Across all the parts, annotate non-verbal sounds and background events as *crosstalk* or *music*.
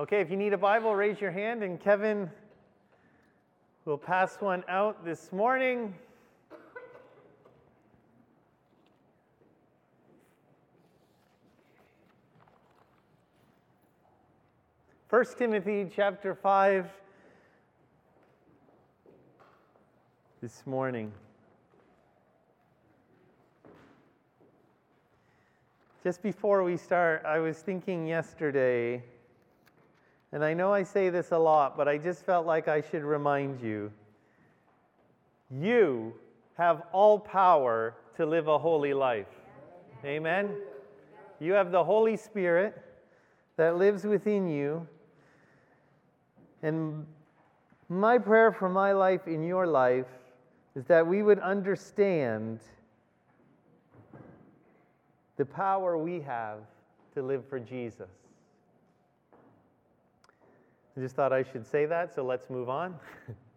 Okay, if you need a Bible, raise your hand, and Kevin will pass one out this morning. First Timothy chapter 5 this morning. Just before we start, I was thinking yesterday and I know I say this a lot, but I just felt like I should remind you you have all power to live a holy life. Amen? You have the Holy Spirit that lives within you. And my prayer for my life in your life is that we would understand the power we have to live for Jesus. I just thought I should say that, so let's move on.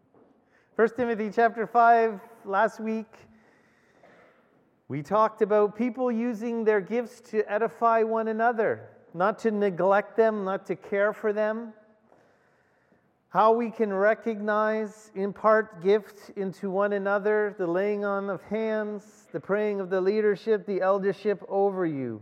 *laughs* 1 Timothy chapter 5, last week, we talked about people using their gifts to edify one another, not to neglect them, not to care for them. How we can recognize, impart gifts into one another, the laying on of hands, the praying of the leadership, the eldership over you.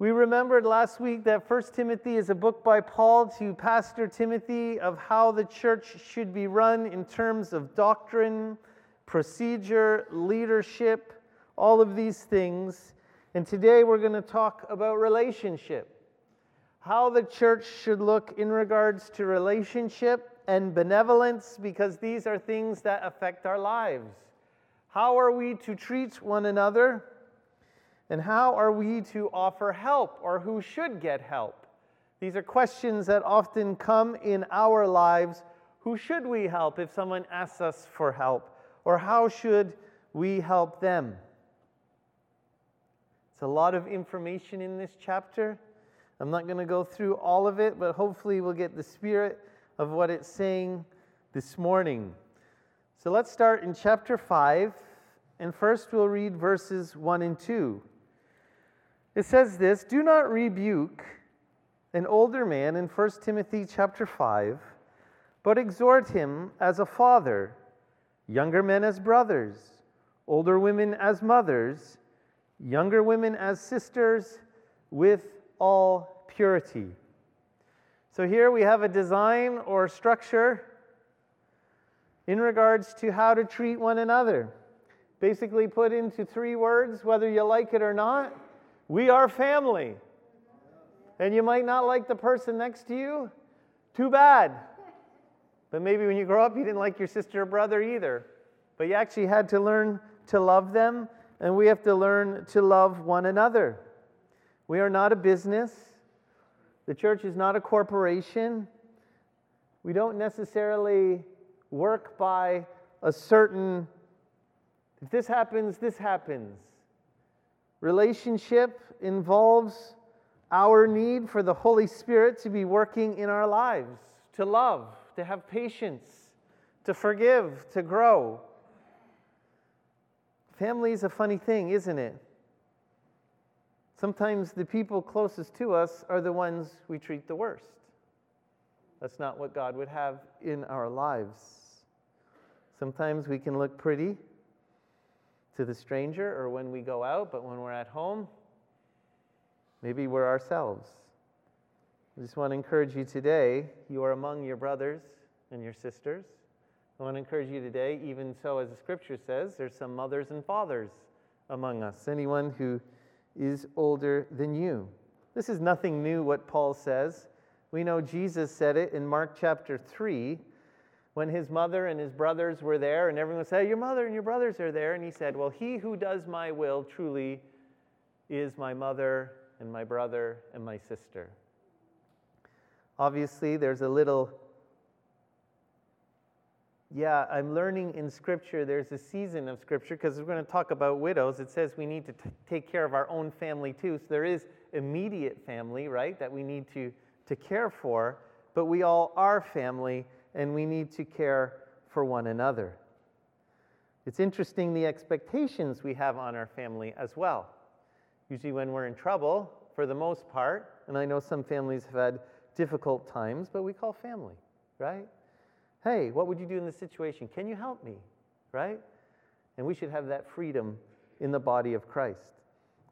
We remembered last week that 1 Timothy is a book by Paul to Pastor Timothy of how the church should be run in terms of doctrine, procedure, leadership, all of these things. And today we're going to talk about relationship. How the church should look in regards to relationship and benevolence, because these are things that affect our lives. How are we to treat one another? And how are we to offer help or who should get help? These are questions that often come in our lives. Who should we help if someone asks us for help? Or how should we help them? It's a lot of information in this chapter. I'm not going to go through all of it, but hopefully we'll get the spirit of what it's saying this morning. So let's start in chapter 5, and first we'll read verses 1 and 2. It says this Do not rebuke an older man in 1 Timothy chapter 5, but exhort him as a father, younger men as brothers, older women as mothers, younger women as sisters, with all purity. So here we have a design or structure in regards to how to treat one another. Basically, put into three words, whether you like it or not we are family. And you might not like the person next to you. Too bad. But maybe when you grow up, you didn't like your sister or brother either. But you actually had to learn to love them, and we have to learn to love one another. We are not a business, the church is not a corporation. We don't necessarily work by a certain, if this happens, this happens. Relationship involves our need for the Holy Spirit to be working in our lives, to love, to have patience, to forgive, to grow. Family is a funny thing, isn't it? Sometimes the people closest to us are the ones we treat the worst. That's not what God would have in our lives. Sometimes we can look pretty to the stranger or when we go out, but when we're at home, maybe we're ourselves. I just want to encourage you today, you are among your brothers and your sisters. I want to encourage you today, even so, as the scripture says, there's some mothers and fathers among us, anyone who is older than you. This is nothing new what Paul says. We know Jesus said it in Mark chapter 3 when his mother and his brothers were there, and everyone said, Your mother and your brothers are there. And he said, Well, he who does my will truly is my mother and my brother and my sister. Obviously, there's a little, yeah, I'm learning in Scripture, there's a season of Scripture, because we're going to talk about widows. It says we need to t- take care of our own family too. So there is immediate family, right, that we need to, to care for, but we all are family and we need to care for one another. It's interesting the expectations we have on our family as well. Usually, when we're in trouble, for the most part, and I know some families have had difficult times, but we call family, right? Hey, what would you do in this situation? Can you help me? Right? And we should have that freedom in the body of Christ.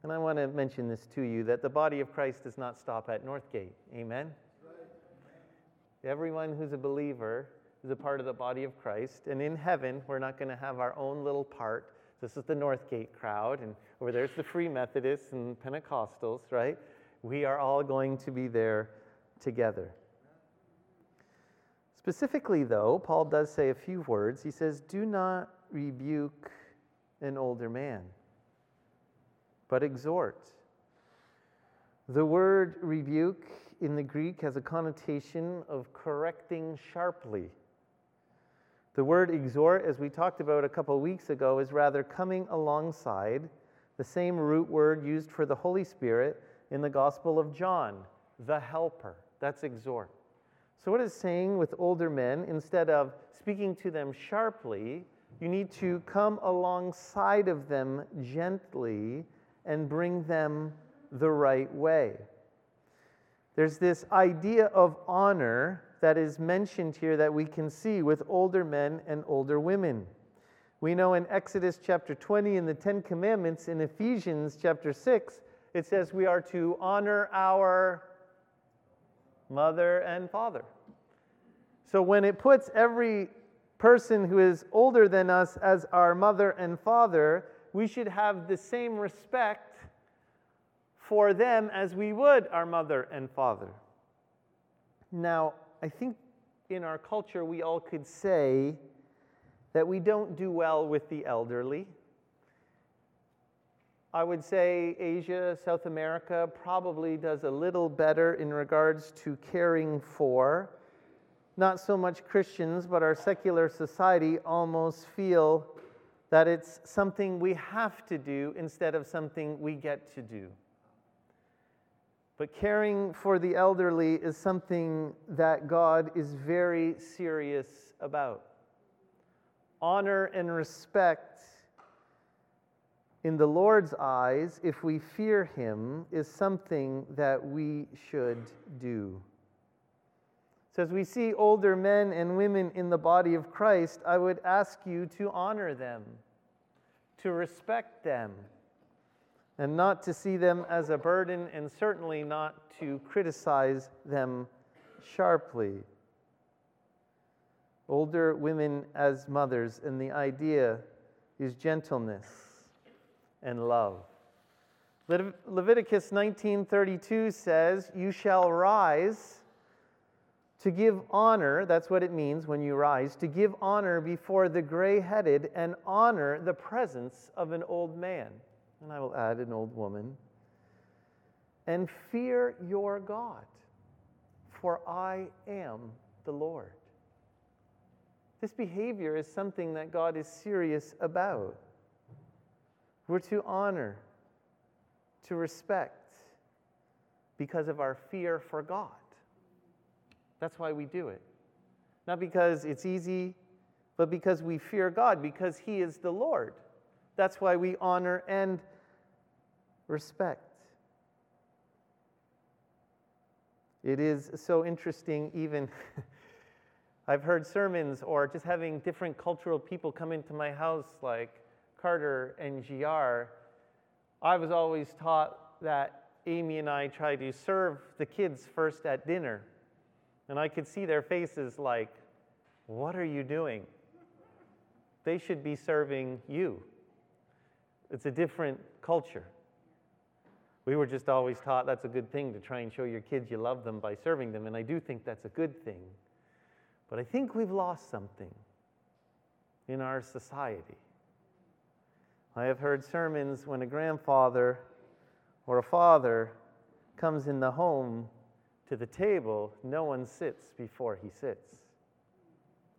And I want to mention this to you that the body of Christ does not stop at Northgate. Amen? Everyone who's a believer is a part of the body of Christ. And in heaven, we're not going to have our own little part. This is the Northgate crowd, and over there's the Free Methodists and Pentecostals, right? We are all going to be there together. Specifically, though, Paul does say a few words. He says, Do not rebuke an older man, but exhort. The word rebuke in the Greek has a connotation of correcting sharply. The word exhort, as we talked about a couple weeks ago, is rather coming alongside the same root word used for the Holy Spirit in the Gospel of John, the helper. That's exhort. So, what is saying with older men, instead of speaking to them sharply, you need to come alongside of them gently and bring them the right way. There's this idea of honor that is mentioned here that we can see with older men and older women. We know in Exodus chapter 20 in the Ten Commandments, in Ephesians chapter 6, it says we are to honor our mother and father. So when it puts every person who is older than us as our mother and father, we should have the same respect for them as we would our mother and father. Now, I think in our culture we all could say that we don't do well with the elderly. I would say Asia, South America probably does a little better in regards to caring for. Not so much Christians, but our secular society almost feel that it's something we have to do instead of something we get to do. But caring for the elderly is something that God is very serious about. Honor and respect in the Lord's eyes, if we fear him, is something that we should do. So, as we see older men and women in the body of Christ, I would ask you to honor them, to respect them, and not to see them as a burden, and certainly not to criticize them sharply. Older women as mothers, and the idea is gentleness and love. Leviticus 19:32 says, "You shall rise to give honor, that's what it means when you rise, to give honor before the gray-headed and honor the presence of an old man." And I will add an old woman. And fear your God, for I am the Lord. This behavior is something that God is serious about. We're to honor, to respect, because of our fear for God. That's why we do it. Not because it's easy, but because we fear God, because He is the Lord. That's why we honor and respect. It is so interesting, even. *laughs* I've heard sermons or just having different cultural people come into my house, like, Carter and GR, I was always taught that Amy and I try to serve the kids first at dinner. And I could see their faces like, What are you doing? They should be serving you. It's a different culture. We were just always taught that's a good thing to try and show your kids you love them by serving them, and I do think that's a good thing. But I think we've lost something in our society. I have heard sermons when a grandfather or a father comes in the home to the table, no one sits before he sits.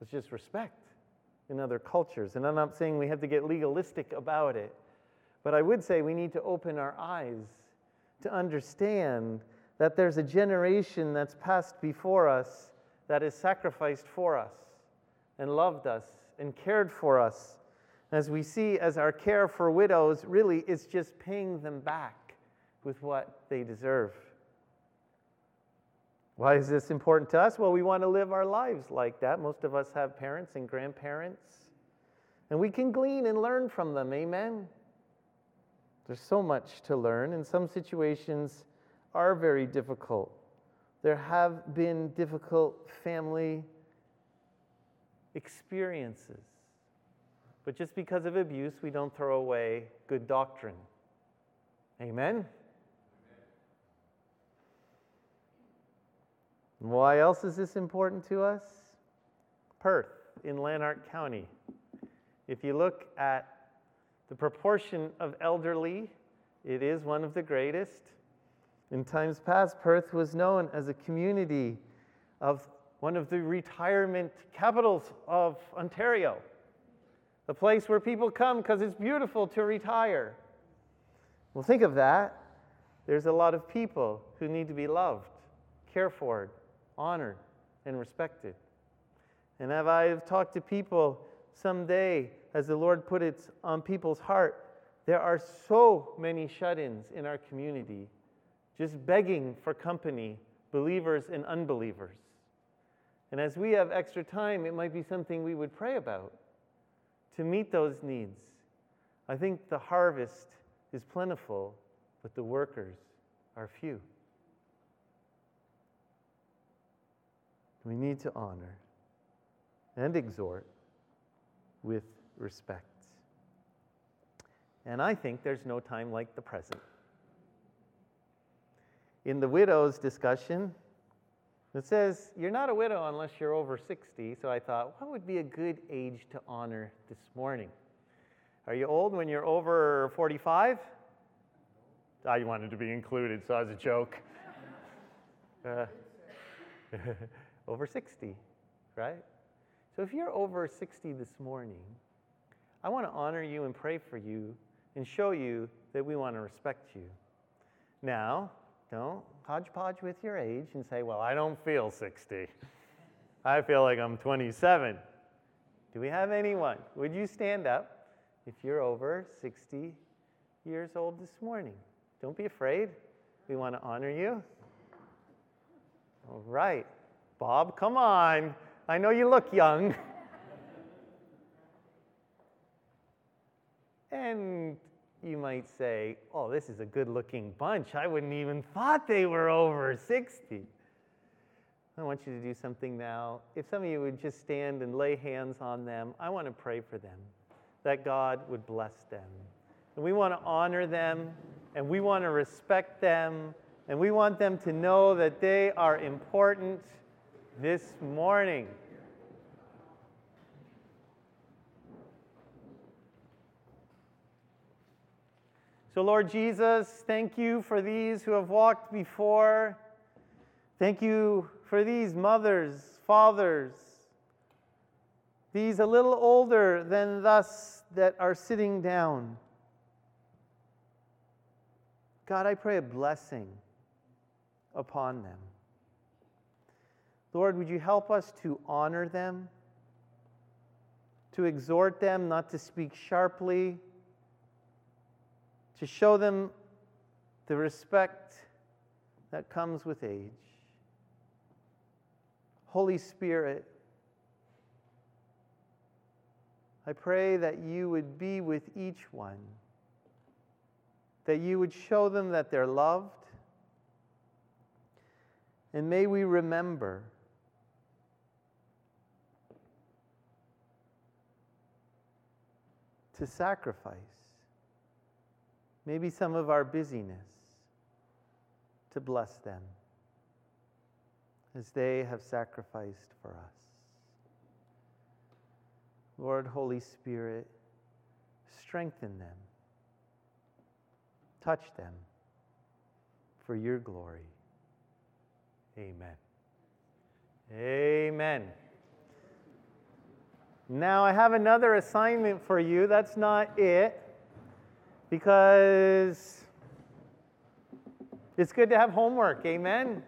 It's just respect in other cultures. And I'm not saying we have to get legalistic about it, but I would say we need to open our eyes to understand that there's a generation that's passed before us that has sacrificed for us and loved us and cared for us as we see, as our care for widows really is just paying them back with what they deserve. Why is this important to us? Well, we want to live our lives like that. Most of us have parents and grandparents, and we can glean and learn from them. Amen. There's so much to learn, and some situations are very difficult. There have been difficult family experiences. But just because of abuse, we don't throw away good doctrine. Amen? Why else is this important to us? Perth in Lanark County. If you look at the proportion of elderly, it is one of the greatest. In times past, Perth was known as a community of one of the retirement capitals of Ontario, a place where people come because it's beautiful to retire. Well, think of that. There's a lot of people who need to be loved, cared for, honored, and respected. And as I've talked to people someday, as the Lord put it on people's heart, there are so many shut ins in our community, just begging for company, believers and unbelievers. And as we have extra time, it might be something we would pray about to meet those needs. I think the harvest is plentiful, but the workers are few. We need to honor and exhort with respect. And I think there's no time like the present. In the widow's discussion, it says, You're not a widow unless you're over 60. So I thought, what would be a good age to honor this morning? Are you old when you're over 45? I wanted to be included, so as a joke. *laughs* Uh, *laughs* over 60, right? So if you're over 60 this morning, I want to honor you and pray for you and show you that we want to respect you. Now, don't hodgepodge with your age and say, Well, I don't feel 60. I feel like I'm 27. Do we have anyone? Would you stand up if you're over 60 years old this morning? Don't be afraid. We want to honor you. All right. Bob, come on. I know you look young. *laughs* and you might say, oh, this is a good looking bunch. I wouldn't even thought they were over 60. I want you to do something now. If some of you would just stand and lay hands on them, I want to pray for them, that God would bless them. And we want to honor them, and we want to respect them, and we want them to know that they are important this morning. So, Lord Jesus, thank you for these who have walked before. Thank you for these mothers, fathers, these a little older than us that are sitting down. God, I pray a blessing upon them. Lord, would you help us to honor them, to exhort them not to speak sharply, to show them the respect that comes with age. Holy Spirit, I pray that you would be with each one, that you would show them that they're loved, and may we remember to sacrifice maybe some of our busyness to bless them as they have sacrificed for us. Lord, Holy Spirit, strengthen them, touch them for your glory. Amen. Amen. Now, I have another assignment for you. That's not it, because it's good to have homework. Amen.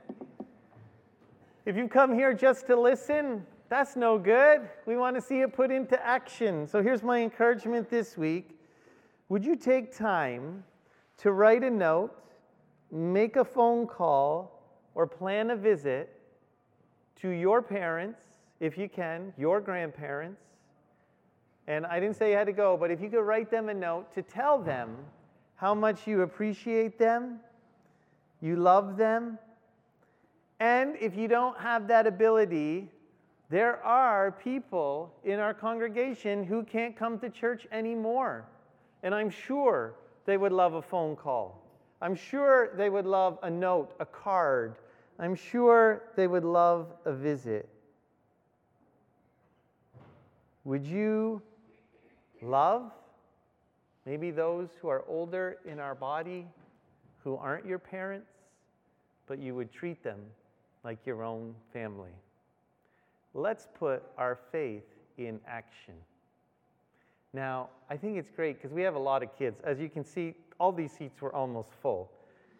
If you come here just to listen, that's no good. We want to see it put into action. So here's my encouragement this week. Would you take time to write a note, make a phone call, or plan a visit to your parents, if you can, your grandparents. And I didn't say you had to go, but if you could write them a note to tell them how much you appreciate them, you love them. And if you don't have that ability, there are people in our congregation who can't come to church anymore. And I'm sure they would love a phone call. I'm sure they would love a note, a card. I'm sure they would love a visit. Would you love maybe those who are older in our body who aren't your parents, but you would treat them like your own family? Let's put our faith in action. Now, I think it's great because we have a lot of kids. As you can see, all these seats were almost full.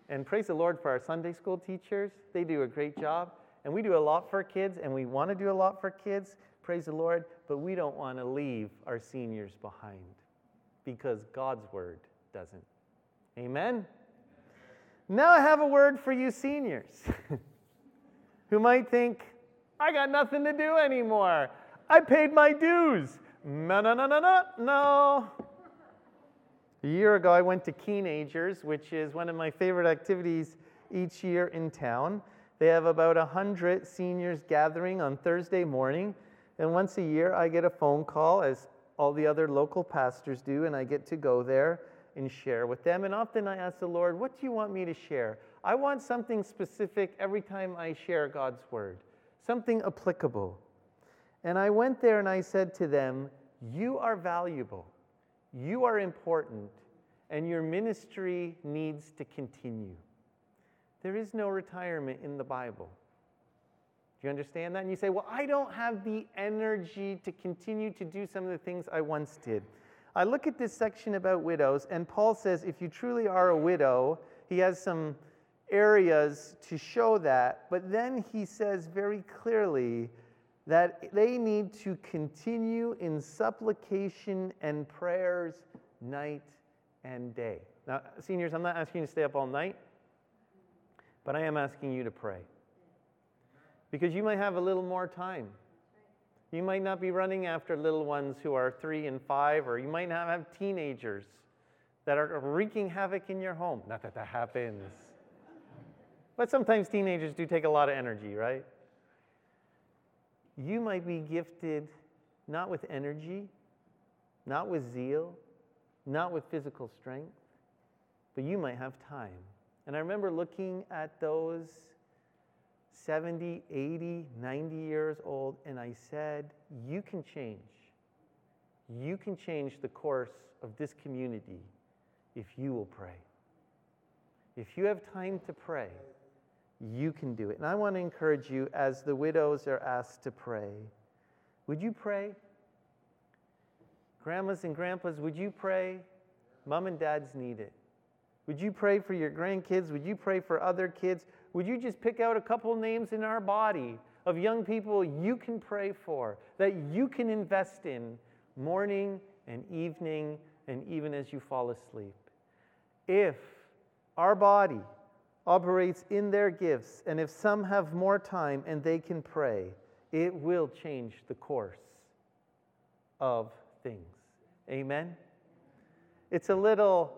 And praise the Lord for our Sunday school teachers. They do a great job. And we do a lot for kids, and we want to do a lot for kids. Praise the Lord. But we don't want to leave our seniors behind because God's word doesn't. Amen? Now I have a word for you seniors *laughs* who might think, I got nothing to do anymore. I paid my dues. No, no, no, no, no, no. A year ago, I went to Teenagers, which is one of my favorite activities each year in town. They have about 100 seniors gathering on Thursday morning. And once a year, I get a phone call, as all the other local pastors do, and I get to go there and share with them. And often I ask the Lord, What do you want me to share? I want something specific every time I share God's word something applicable. And I went there and I said to them, You are valuable, you are important, and your ministry needs to continue. There is no retirement in the Bible. You understand that? And you say, Well, I don't have the energy to continue to do some of the things I once did. I look at this section about widows, and Paul says, If you truly are a widow, he has some areas to show that, but then he says very clearly that they need to continue in supplication and prayers night and day. Now, seniors, I'm not asking you to stay up all night, but I am asking you to pray. Because you might have a little more time. You might not be running after little ones who are three and five, or you might not have teenagers that are wreaking havoc in your home. Not that that happens. But sometimes teenagers do take a lot of energy, right? You might be gifted not with energy, not with zeal, not with physical strength, but you might have time. And I remember looking at those 70, 80, 90 years old, and I said, You can change. You can change the course of this community if you will pray. If you have time to pray, you can do it. And I want to encourage you as the widows are asked to pray. Would you pray? Grandmas and grandpas, would you pray? Mom and dads need it. Would you pray for your grandkids? Would you pray for other kids? Would you just pick out a couple names in our body of young people you can pray for, that you can invest in morning and evening and even as you fall asleep? If our body operates in their gifts, and if some have more time and they can pray, it will change the course of things. Amen? It's a little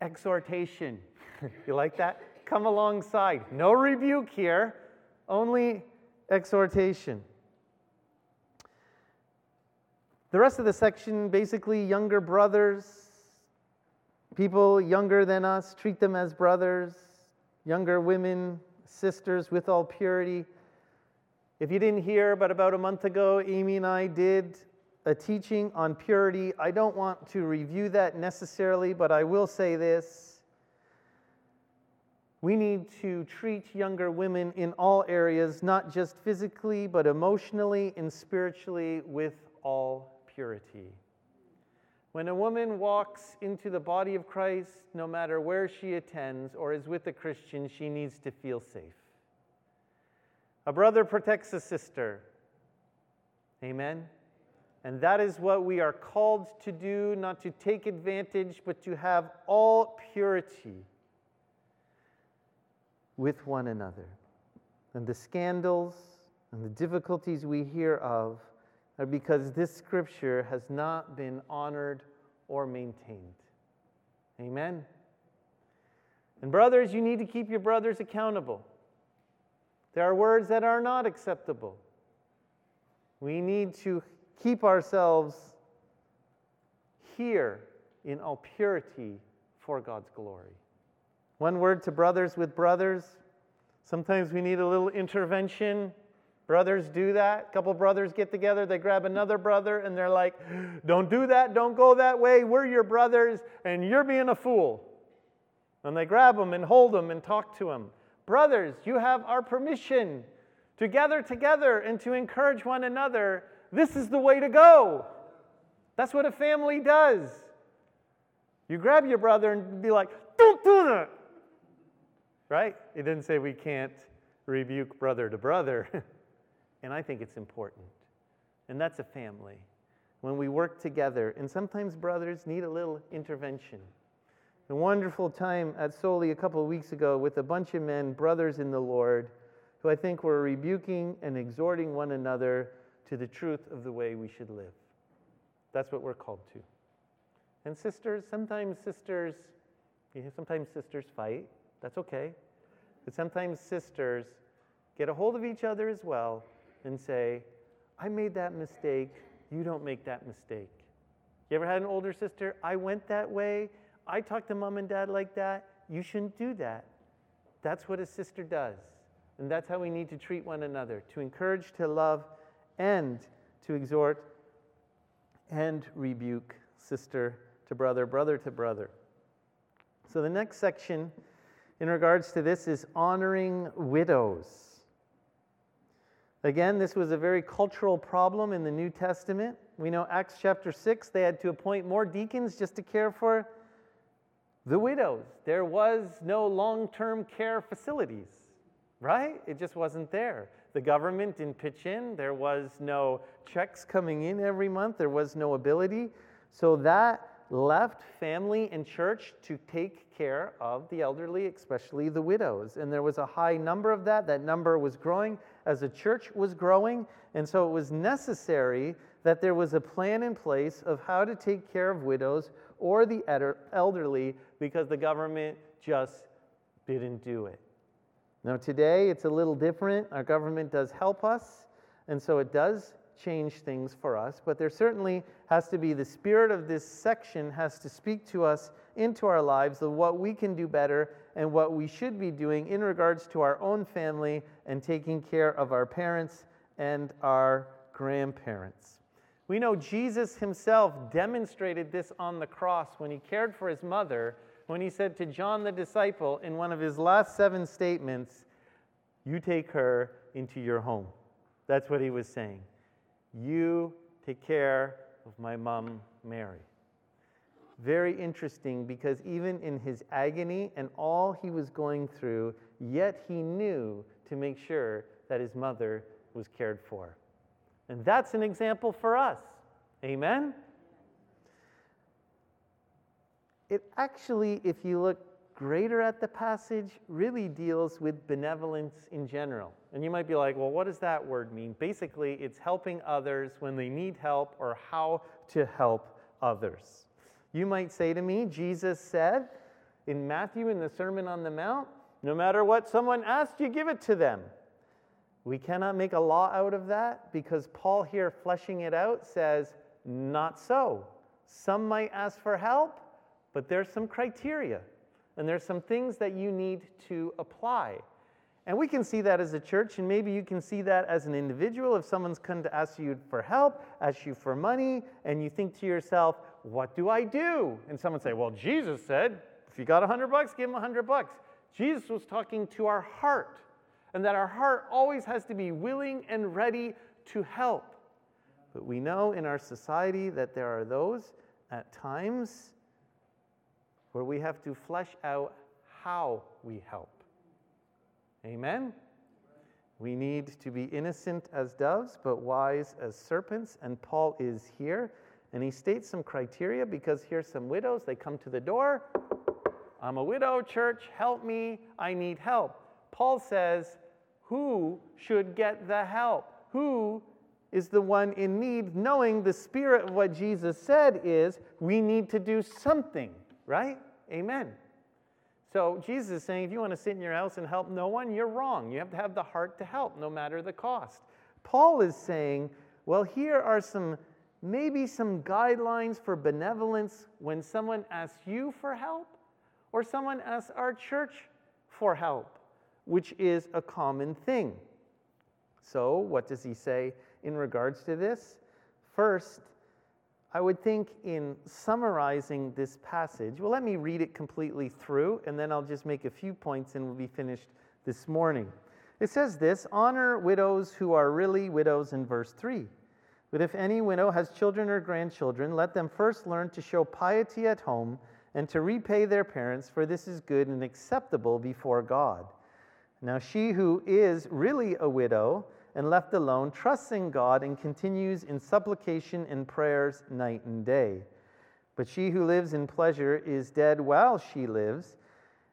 exhortation. *laughs* you like that? Come alongside. No rebuke here, only exhortation. The rest of the section basically, younger brothers, people younger than us, treat them as brothers younger women, sisters, with all purity. If you didn't hear, but about a month ago, Amy and I did a teaching on purity. I don't want to review that necessarily, but I will say this. We need to treat younger women in all areas, not just physically, but emotionally and spiritually, with all purity. When a woman walks into the body of Christ, no matter where she attends or is with a Christian, she needs to feel safe. A brother protects a sister. Amen? And that is what we are called to do, not to take advantage, but to have all purity with one another. And the scandals and the difficulties we hear of are because this scripture has not been honored or maintained. Amen. And, brothers, you need to keep your brothers accountable. There are words that are not acceptable. We need to keep ourselves here in all purity for God's glory. One word to brothers with brothers. Sometimes we need a little intervention. Brothers do that. A couple brothers get together, they grab another brother, and they're like, Don't do that, don't go that way. We're your brothers, and you're being a fool. And they grab them and hold them and talk to them. Brothers, you have our permission to gather together and to encourage one another. This is the way to go. That's what a family does. You grab your brother and be like, don't do that. Right? It didn't say we can't rebuke brother to brother. *laughs* and I think it's important. And that's a family. When we work together, and sometimes brothers need a little intervention. A wonderful time at Soli a couple of weeks ago with a bunch of men, brothers in the Lord, who I think were rebuking and exhorting one another to the truth of the way we should live. That's what we're called to. And sisters, sometimes sisters, sometimes sisters fight. That's okay. But sometimes sisters get a hold of each other as well and say, I made that mistake. You don't make that mistake. You ever had an older sister? I went that way. I talked to mom and dad like that. You shouldn't do that. That's what a sister does. And that's how we need to treat one another to encourage, to love, and to exhort and rebuke sister to brother, brother to brother. So the next section in regards to this is honoring widows. Again, this was a very cultural problem in the New Testament. We know Acts chapter 6, they had to appoint more deacons just to care for the widows. There was no long term care facilities right? It just wasn't there. The government didn't pitch in. There was no checks coming in every month. There was no ability. So that left family and church to take care of the elderly, especially the widows. And there was a high number of that. That number was growing as the church was growing. And so it was necessary that there was a plan in place of how to take care of widows or the elderly because the government just didn't do it. Now, today it's a little different. Our government does help us, and so it does change things for us, but there certainly has to be the spirit of this section has to speak to us into our lives of what we can do better and what we should be doing in regards to our own family and taking care of our parents and our grandparents. We know Jesus himself demonstrated this on the cross when he cared for his mother when he said to John the disciple in one of his last seven statements, You take her into your home. That's what he was saying. You take care of my mom, Mary. Very interesting because even in his agony and all he was going through, yet he knew to make sure that his mother was cared for. And that's an example for us. Amen? it actually, if you look greater at the passage, really deals with benevolence in general. And you might be like, well, what does that word mean? Basically, it's helping others when they need help or how to help others. You might say to me, Jesus said in Matthew in the Sermon on the Mount, no matter what someone asks, you give it to them. We cannot make a law out of that because Paul here, fleshing it out, says, not so. Some might ask for help, but there's some criteria and there's some things that you need to apply. And we can see that as a church, and maybe you can see that as an individual. If someone's come to ask you for help, ask you for money, and you think to yourself, what do I do? And someone say, well, Jesus said, if you got a hundred bucks, give him a hundred bucks. Jesus was talking to our heart, and that our heart always has to be willing and ready to help. But we know in our society that there are those at times where we have to flesh out how we help. Amen? We need to be innocent as doves, but wise as serpents. And Paul is here. And he states some criteria because here's some widows. They come to the door. I'm a widow, church, help me. I need help. Paul says, Who should get the help? Who is the one in need, knowing the spirit of what Jesus said is we need to do something, right? Amen. So Jesus is saying if you want to sit in your house and help no one, you're wrong. You have to have the heart to help, no matter the cost. Paul is saying, well, here are some maybe some guidelines for benevolence when someone asks you for help or someone asks our church for help, which is a common thing. So, what does he say in regards to this? First, I would think in summarizing this passage, well, let me read it completely through, and then I'll just make a few points and we'll be finished this morning. It says this honor widows who are really widows in verse 3. But if any widow has children or grandchildren, let them first learn to show piety at home and to repay their parents, for this is good and acceptable before God. Now, she who is really a widow, and left alone, trusts in God and continues in supplication and prayers night and day. But she who lives in pleasure is dead while she lives,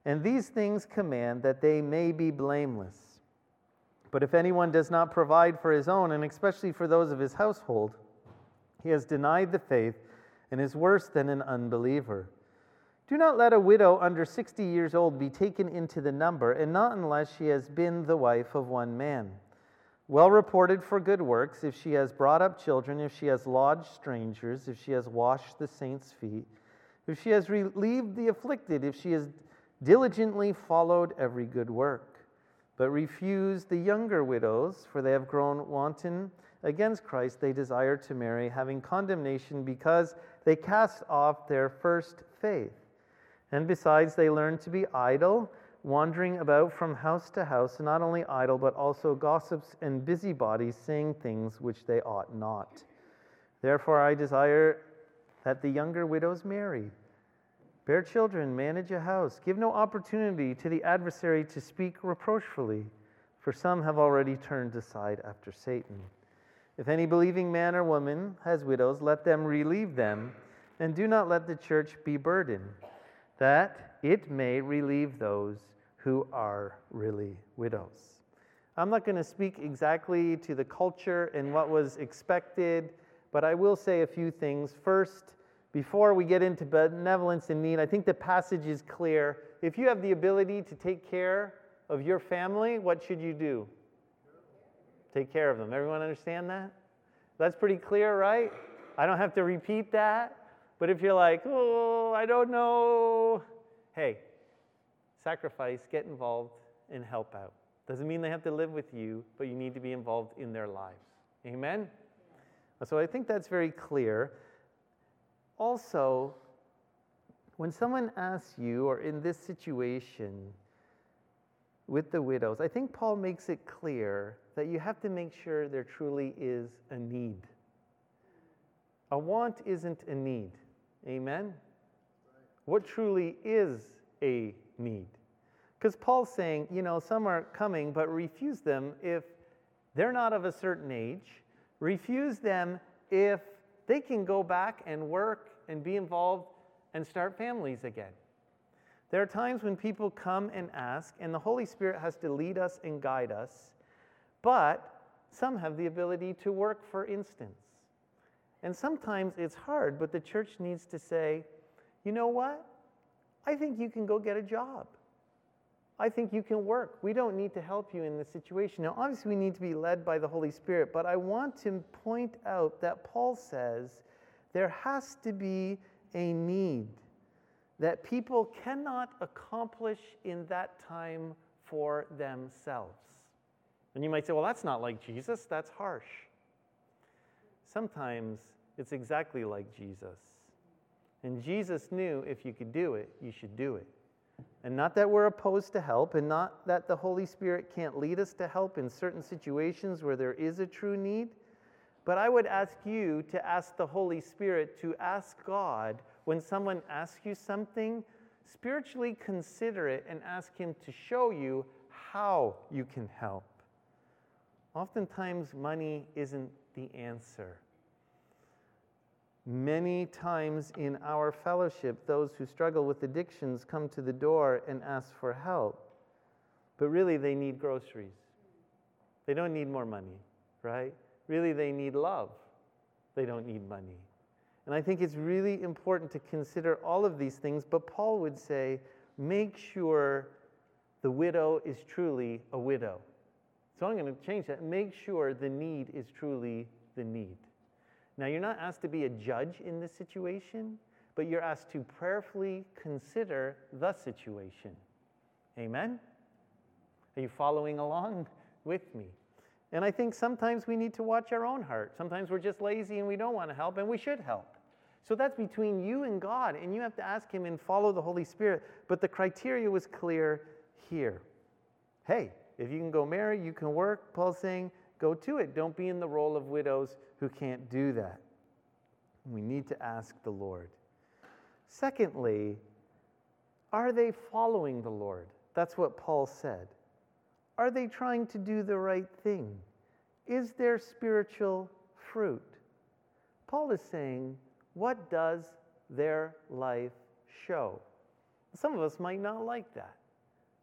and these things command that they may be blameless. But if anyone does not provide for his own, and especially for those of his household, he has denied the faith and is worse than an unbeliever. Do not let a widow under 60 years old be taken into the number, and not unless she has been the wife of one man well reported for good works, if she has brought up children, if she has lodged strangers, if she has washed the saints' feet, if she has relieved the afflicted, if she has diligently followed every good work. But refuse the younger widows, for they have grown wanton against Christ. They desire to marry, having condemnation because they cast off their first faith. And besides, they learn to be idle wandering about from house to house, not only idle, but also gossips and busybodies, saying things which they ought not. Therefore, I desire that the younger widows marry, bear children, manage a house, give no opportunity to the adversary to speak reproachfully, for some have already turned aside after Satan. If any believing man or woman has widows, let them relieve them, and do not let the church be burdened, that it may relieve those who are really widows. I'm not going to speak exactly to the culture and what was expected, but I will say a few things. First, before we get into benevolence and need, I think the passage is clear. If you have the ability to take care of your family, what should you do? Take care of them. Everyone understand that? That's pretty clear, right? I don't have to repeat that. But if you're like, oh, I don't know, hey, sacrifice, get involved, and help out. Doesn't mean they have to live with you, but you need to be involved in their lives. Amen? So I think that's very clear. Also, when someone asks you, or in this situation with the widows, I think Paul makes it clear that you have to make sure there truly is a need. A want isn't a need. Amen? What truly is a need? Because Paul's saying, you know, some are coming, but refuse them if they're not of a certain age. Refuse them if they can go back and work and be involved and start families again. There are times when people come and ask, and the Holy Spirit has to lead us and guide us, but some have the ability to work, for instance. And sometimes it's hard, but the church needs to say, you know what? I think you can go get a job. I think you can work. We don't need to help you in this situation. Now, obviously, we need to be led by the Holy Spirit, but I want to point out that Paul says there has to be a need that people cannot accomplish in that time for themselves. And you might say, well, that's not like Jesus, that's harsh. Sometimes it's exactly like Jesus. And Jesus knew if you could do it, you should do it. And not that we're opposed to help, and not that the Holy Spirit can't lead us to help in certain situations where there is a true need. But I would ask you to ask the Holy Spirit to ask God when someone asks you something, spiritually consider it and ask Him to show you how you can help. Oftentimes, money isn't the answer. Many times in our fellowship, those who struggle with addictions come to the door and ask for help. But really, they need groceries. They don't need more money, right? Really, they need love. They don't need money. And I think it's really important to consider all of these things, but Paul would say, make sure the widow is truly a widow. So I'm going to change that. Make sure the need is truly the need. Now, you're not asked to be a judge in this situation, but you're asked to prayerfully consider the situation. Amen? Are you following along *laughs* with me? And I think sometimes we need to watch our own heart. Sometimes we're just lazy and we don't want to help, and we should help. So that's between you and God, and you have to ask Him and follow the Holy Spirit. But the criteria was clear here. Hey, if you can go marry, you can work. Paul's saying, go to it. Don't be in the role of widows who can't do that. We need to ask the Lord. Secondly, are they following the Lord? That's what Paul said. Are they trying to do the right thing? Is there spiritual fruit? Paul is saying, what does their life show? Some of us might not like that,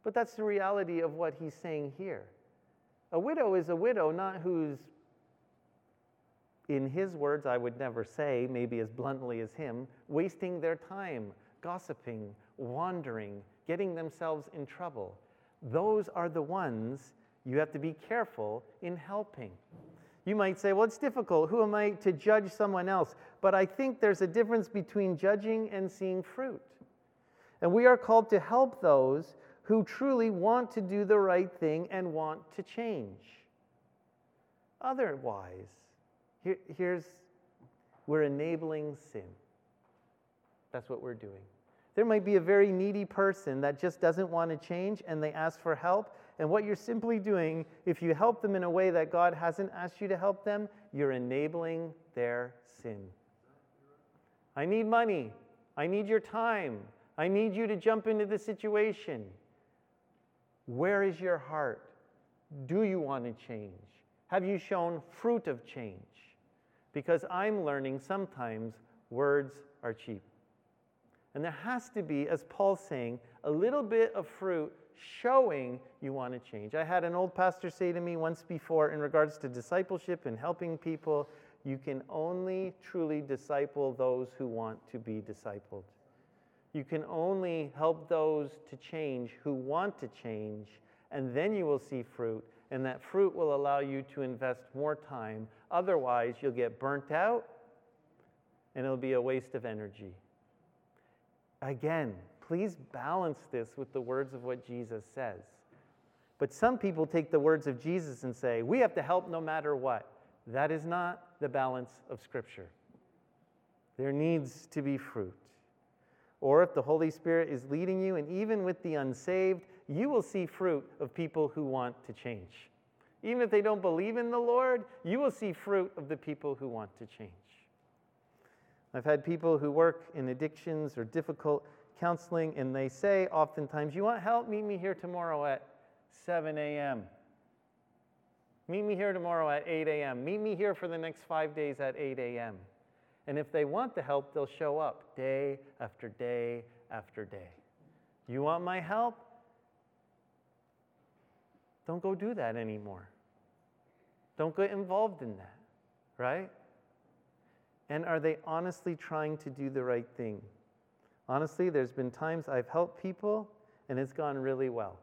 but that's the reality of what he's saying here. A widow is a widow, not who's, in his words, I would never say, maybe as bluntly as him, wasting their time, gossiping, wandering, getting themselves in trouble. Those are the ones you have to be careful in helping. You might say, well, it's difficult. Who am I to judge someone else? But I think there's a difference between judging and seeing fruit. And we are called to help those who truly want to do the right thing and want to change. Otherwise, here, here's we're enabling sin. That's what we're doing. There might be a very needy person that just doesn't want to change and they ask for help. And what you're simply doing, if you help them in a way that God hasn't asked you to help them, you're enabling their sin. I need money. I need your time. I need you to jump into the situation. Where is your heart? Do you want to change? Have you shown fruit of change? Because I'm learning sometimes words are cheap. And there has to be, as Paul's saying, a little bit of fruit showing you want to change. I had an old pastor say to me once before, in regards to discipleship and helping people, you can only truly disciple those who want to be discipled. You can only help those to change who want to change, and then you will see fruit, and that fruit will allow you to invest more time. Otherwise, you'll get burnt out, and it'll be a waste of energy. Again, please balance this with the words of what Jesus says. But some people take the words of Jesus and say, we have to help no matter what. That is not the balance of Scripture. There needs to be fruit. Or if the Holy Spirit is leading you, and even with the unsaved, you will see fruit of people who want to change. Even if they don't believe in the Lord, you will see fruit of the people who want to change. I've had people who work in addictions or difficult counseling, and they say oftentimes, You want help? Meet me here tomorrow at 7 a.m. Meet me here tomorrow at 8 a.m. Meet me here for the next five days at 8 a.m. And if they want the help, they'll show up day after day after day. You want my help? Don't go do that anymore. Don't get involved in that, right? And are they honestly trying to do the right thing? Honestly, there's been times I've helped people and it's gone really well.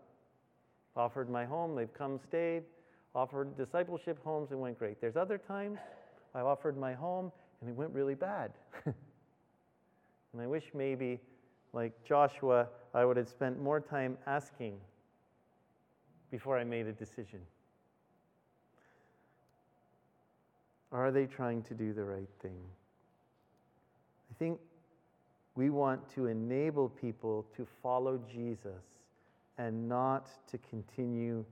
Offered my home, they've come, stayed, offered discipleship homes, and went great. There's other times I've offered my home and it went really bad. *laughs* and I wish maybe, like Joshua, I would have spent more time asking before I made a decision. Are they trying to do the right thing? I think we want to enable people to follow Jesus and not to continue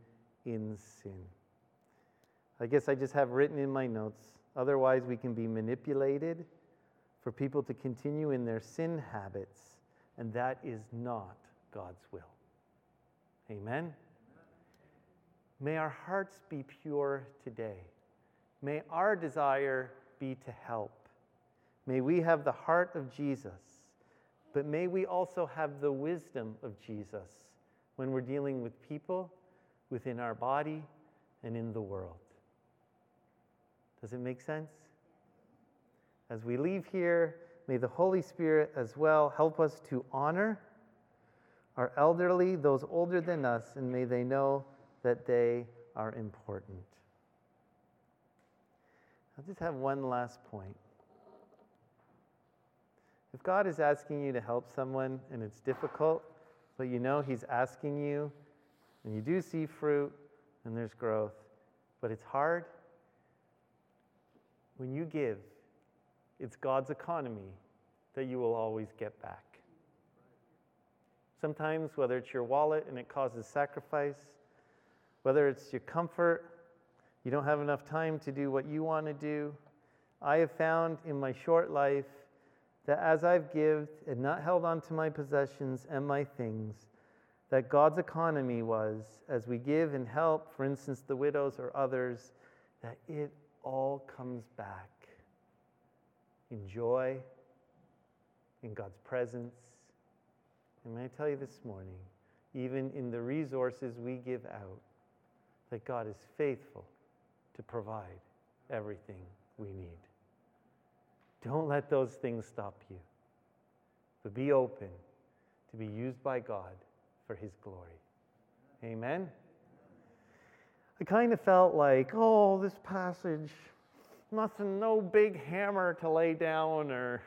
in sin. I guess I just have written in my notes otherwise, we can be manipulated for people to continue in their sin habits, and that is not God's will. Amen? May our hearts be pure today. May our desire be to help. May we have the heart of Jesus, but may we also have the wisdom of Jesus when we're dealing with people within our body and in the world. Does it make sense? As we leave here, may the Holy Spirit as well help us to honor our elderly, those older than us, and may they know that they are important. I'll just have one last point. If God is asking you to help someone and it's difficult, but you know He's asking you, and you do see fruit and there's growth, but it's hard, when you give, it's God's economy that you will always get back. Sometimes, whether it's your wallet and it causes sacrifice, whether it's your comfort, you don't have enough time to do what you want to do. I have found in my short life that as I've given and not held on to my possessions and my things, that God's economy was, as we give and help, for instance, the widows or others, that it all comes back in joy, in God's presence. And may I tell you this morning, even in the resources we give out, that God is faithful to provide everything we need. Don't let those things stop you, but be open to be used by God for His glory. Amen. I kind of felt like, oh, this passage, nothing, no big hammer to lay down or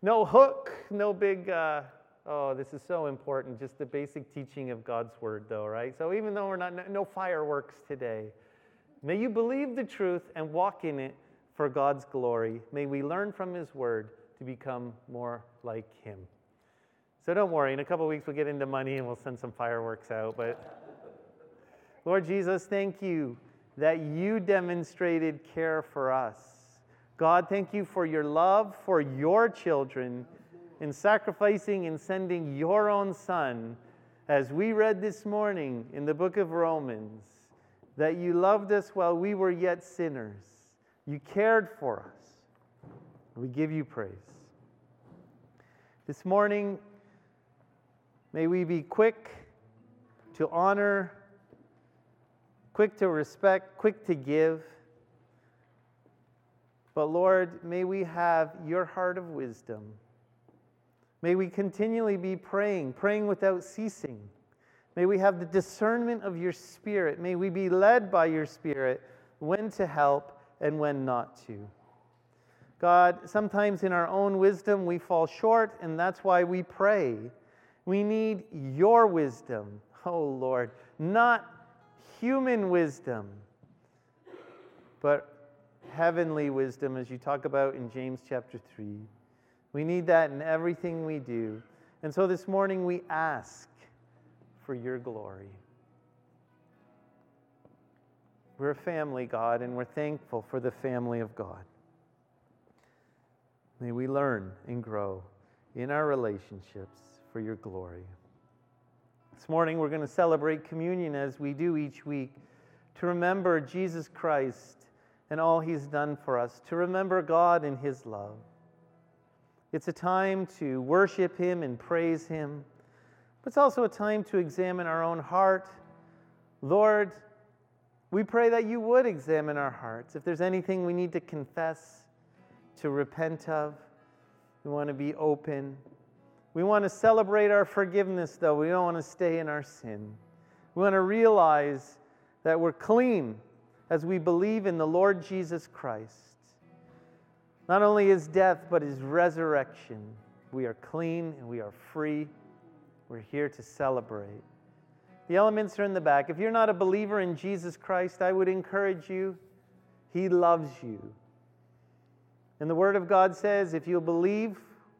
no hook, no big, uh, oh, this is so important. Just the basic teaching of God's word, though, right? So even though we're not, no fireworks today, may you believe the truth and walk in it for God's glory. May we learn from His Word to become more like Him. So don't worry, in a couple weeks we'll get into money and we'll send some fireworks out. But Lord Jesus, thank you that you demonstrated care for us. God, thank you for your love for your children in sacrificing and sending your own Son, as we read this morning in the book of Romans, that you loved us while we were yet sinners you cared for us. We give you praise. This morning, may we be quick to honor, quick to respect, quick to give. But Lord, may we have your heart of wisdom. May we continually be praying, praying without ceasing. May we have the discernment of your Spirit. May we be led by your Spirit when to help and when not to. God, sometimes in our own wisdom we fall short, and that's why we pray. We need your wisdom, oh Lord, not human wisdom, but heavenly wisdom, as you talk about in James chapter 3. We need that in everything we do. And so this morning we ask for your glory. We're a family, God, and we're thankful for the family of God. May we learn and grow in our relationships for your glory. This morning, we're going to celebrate communion as we do each week to remember Jesus Christ and all he's done for us, to remember God and his love. It's a time to worship him and praise him, but it's also a time to examine our own heart. Lord, we pray that you would examine our hearts. If there's anything we need to confess, to repent of, we want to be open. We want to celebrate our forgiveness, though. We don't want to stay in our sin. We want to realize that we're clean as we believe in the Lord Jesus Christ. Not only his death, but his resurrection. We are clean and we are free. We're here to celebrate. The elements are in the back. If you're not a believer in Jesus Christ, I would encourage you. He loves you. And the Word of God says if you'll believe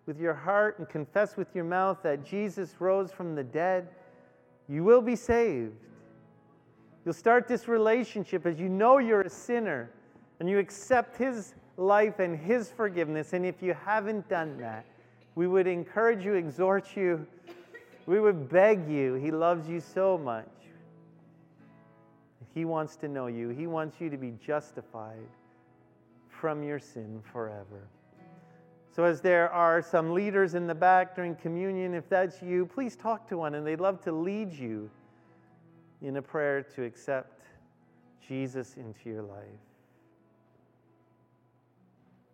with your heart and confess with your mouth that Jesus rose from the dead, you will be saved. You'll start this relationship as you know you're a sinner and you accept His life and His forgiveness. And if you haven't done that, we would encourage you, exhort you we would beg you. He loves you so much. He wants to know you, He wants you to be justified from your sin forever. So, as there are some leaders in the back during communion, if that's you, please talk to one, and they'd love to lead you in a prayer to accept Jesus into your life.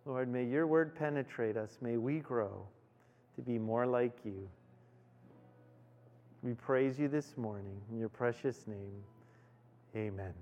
Lord, may your word penetrate us. May we grow to be more like you. We praise you this morning. In your precious name, amen.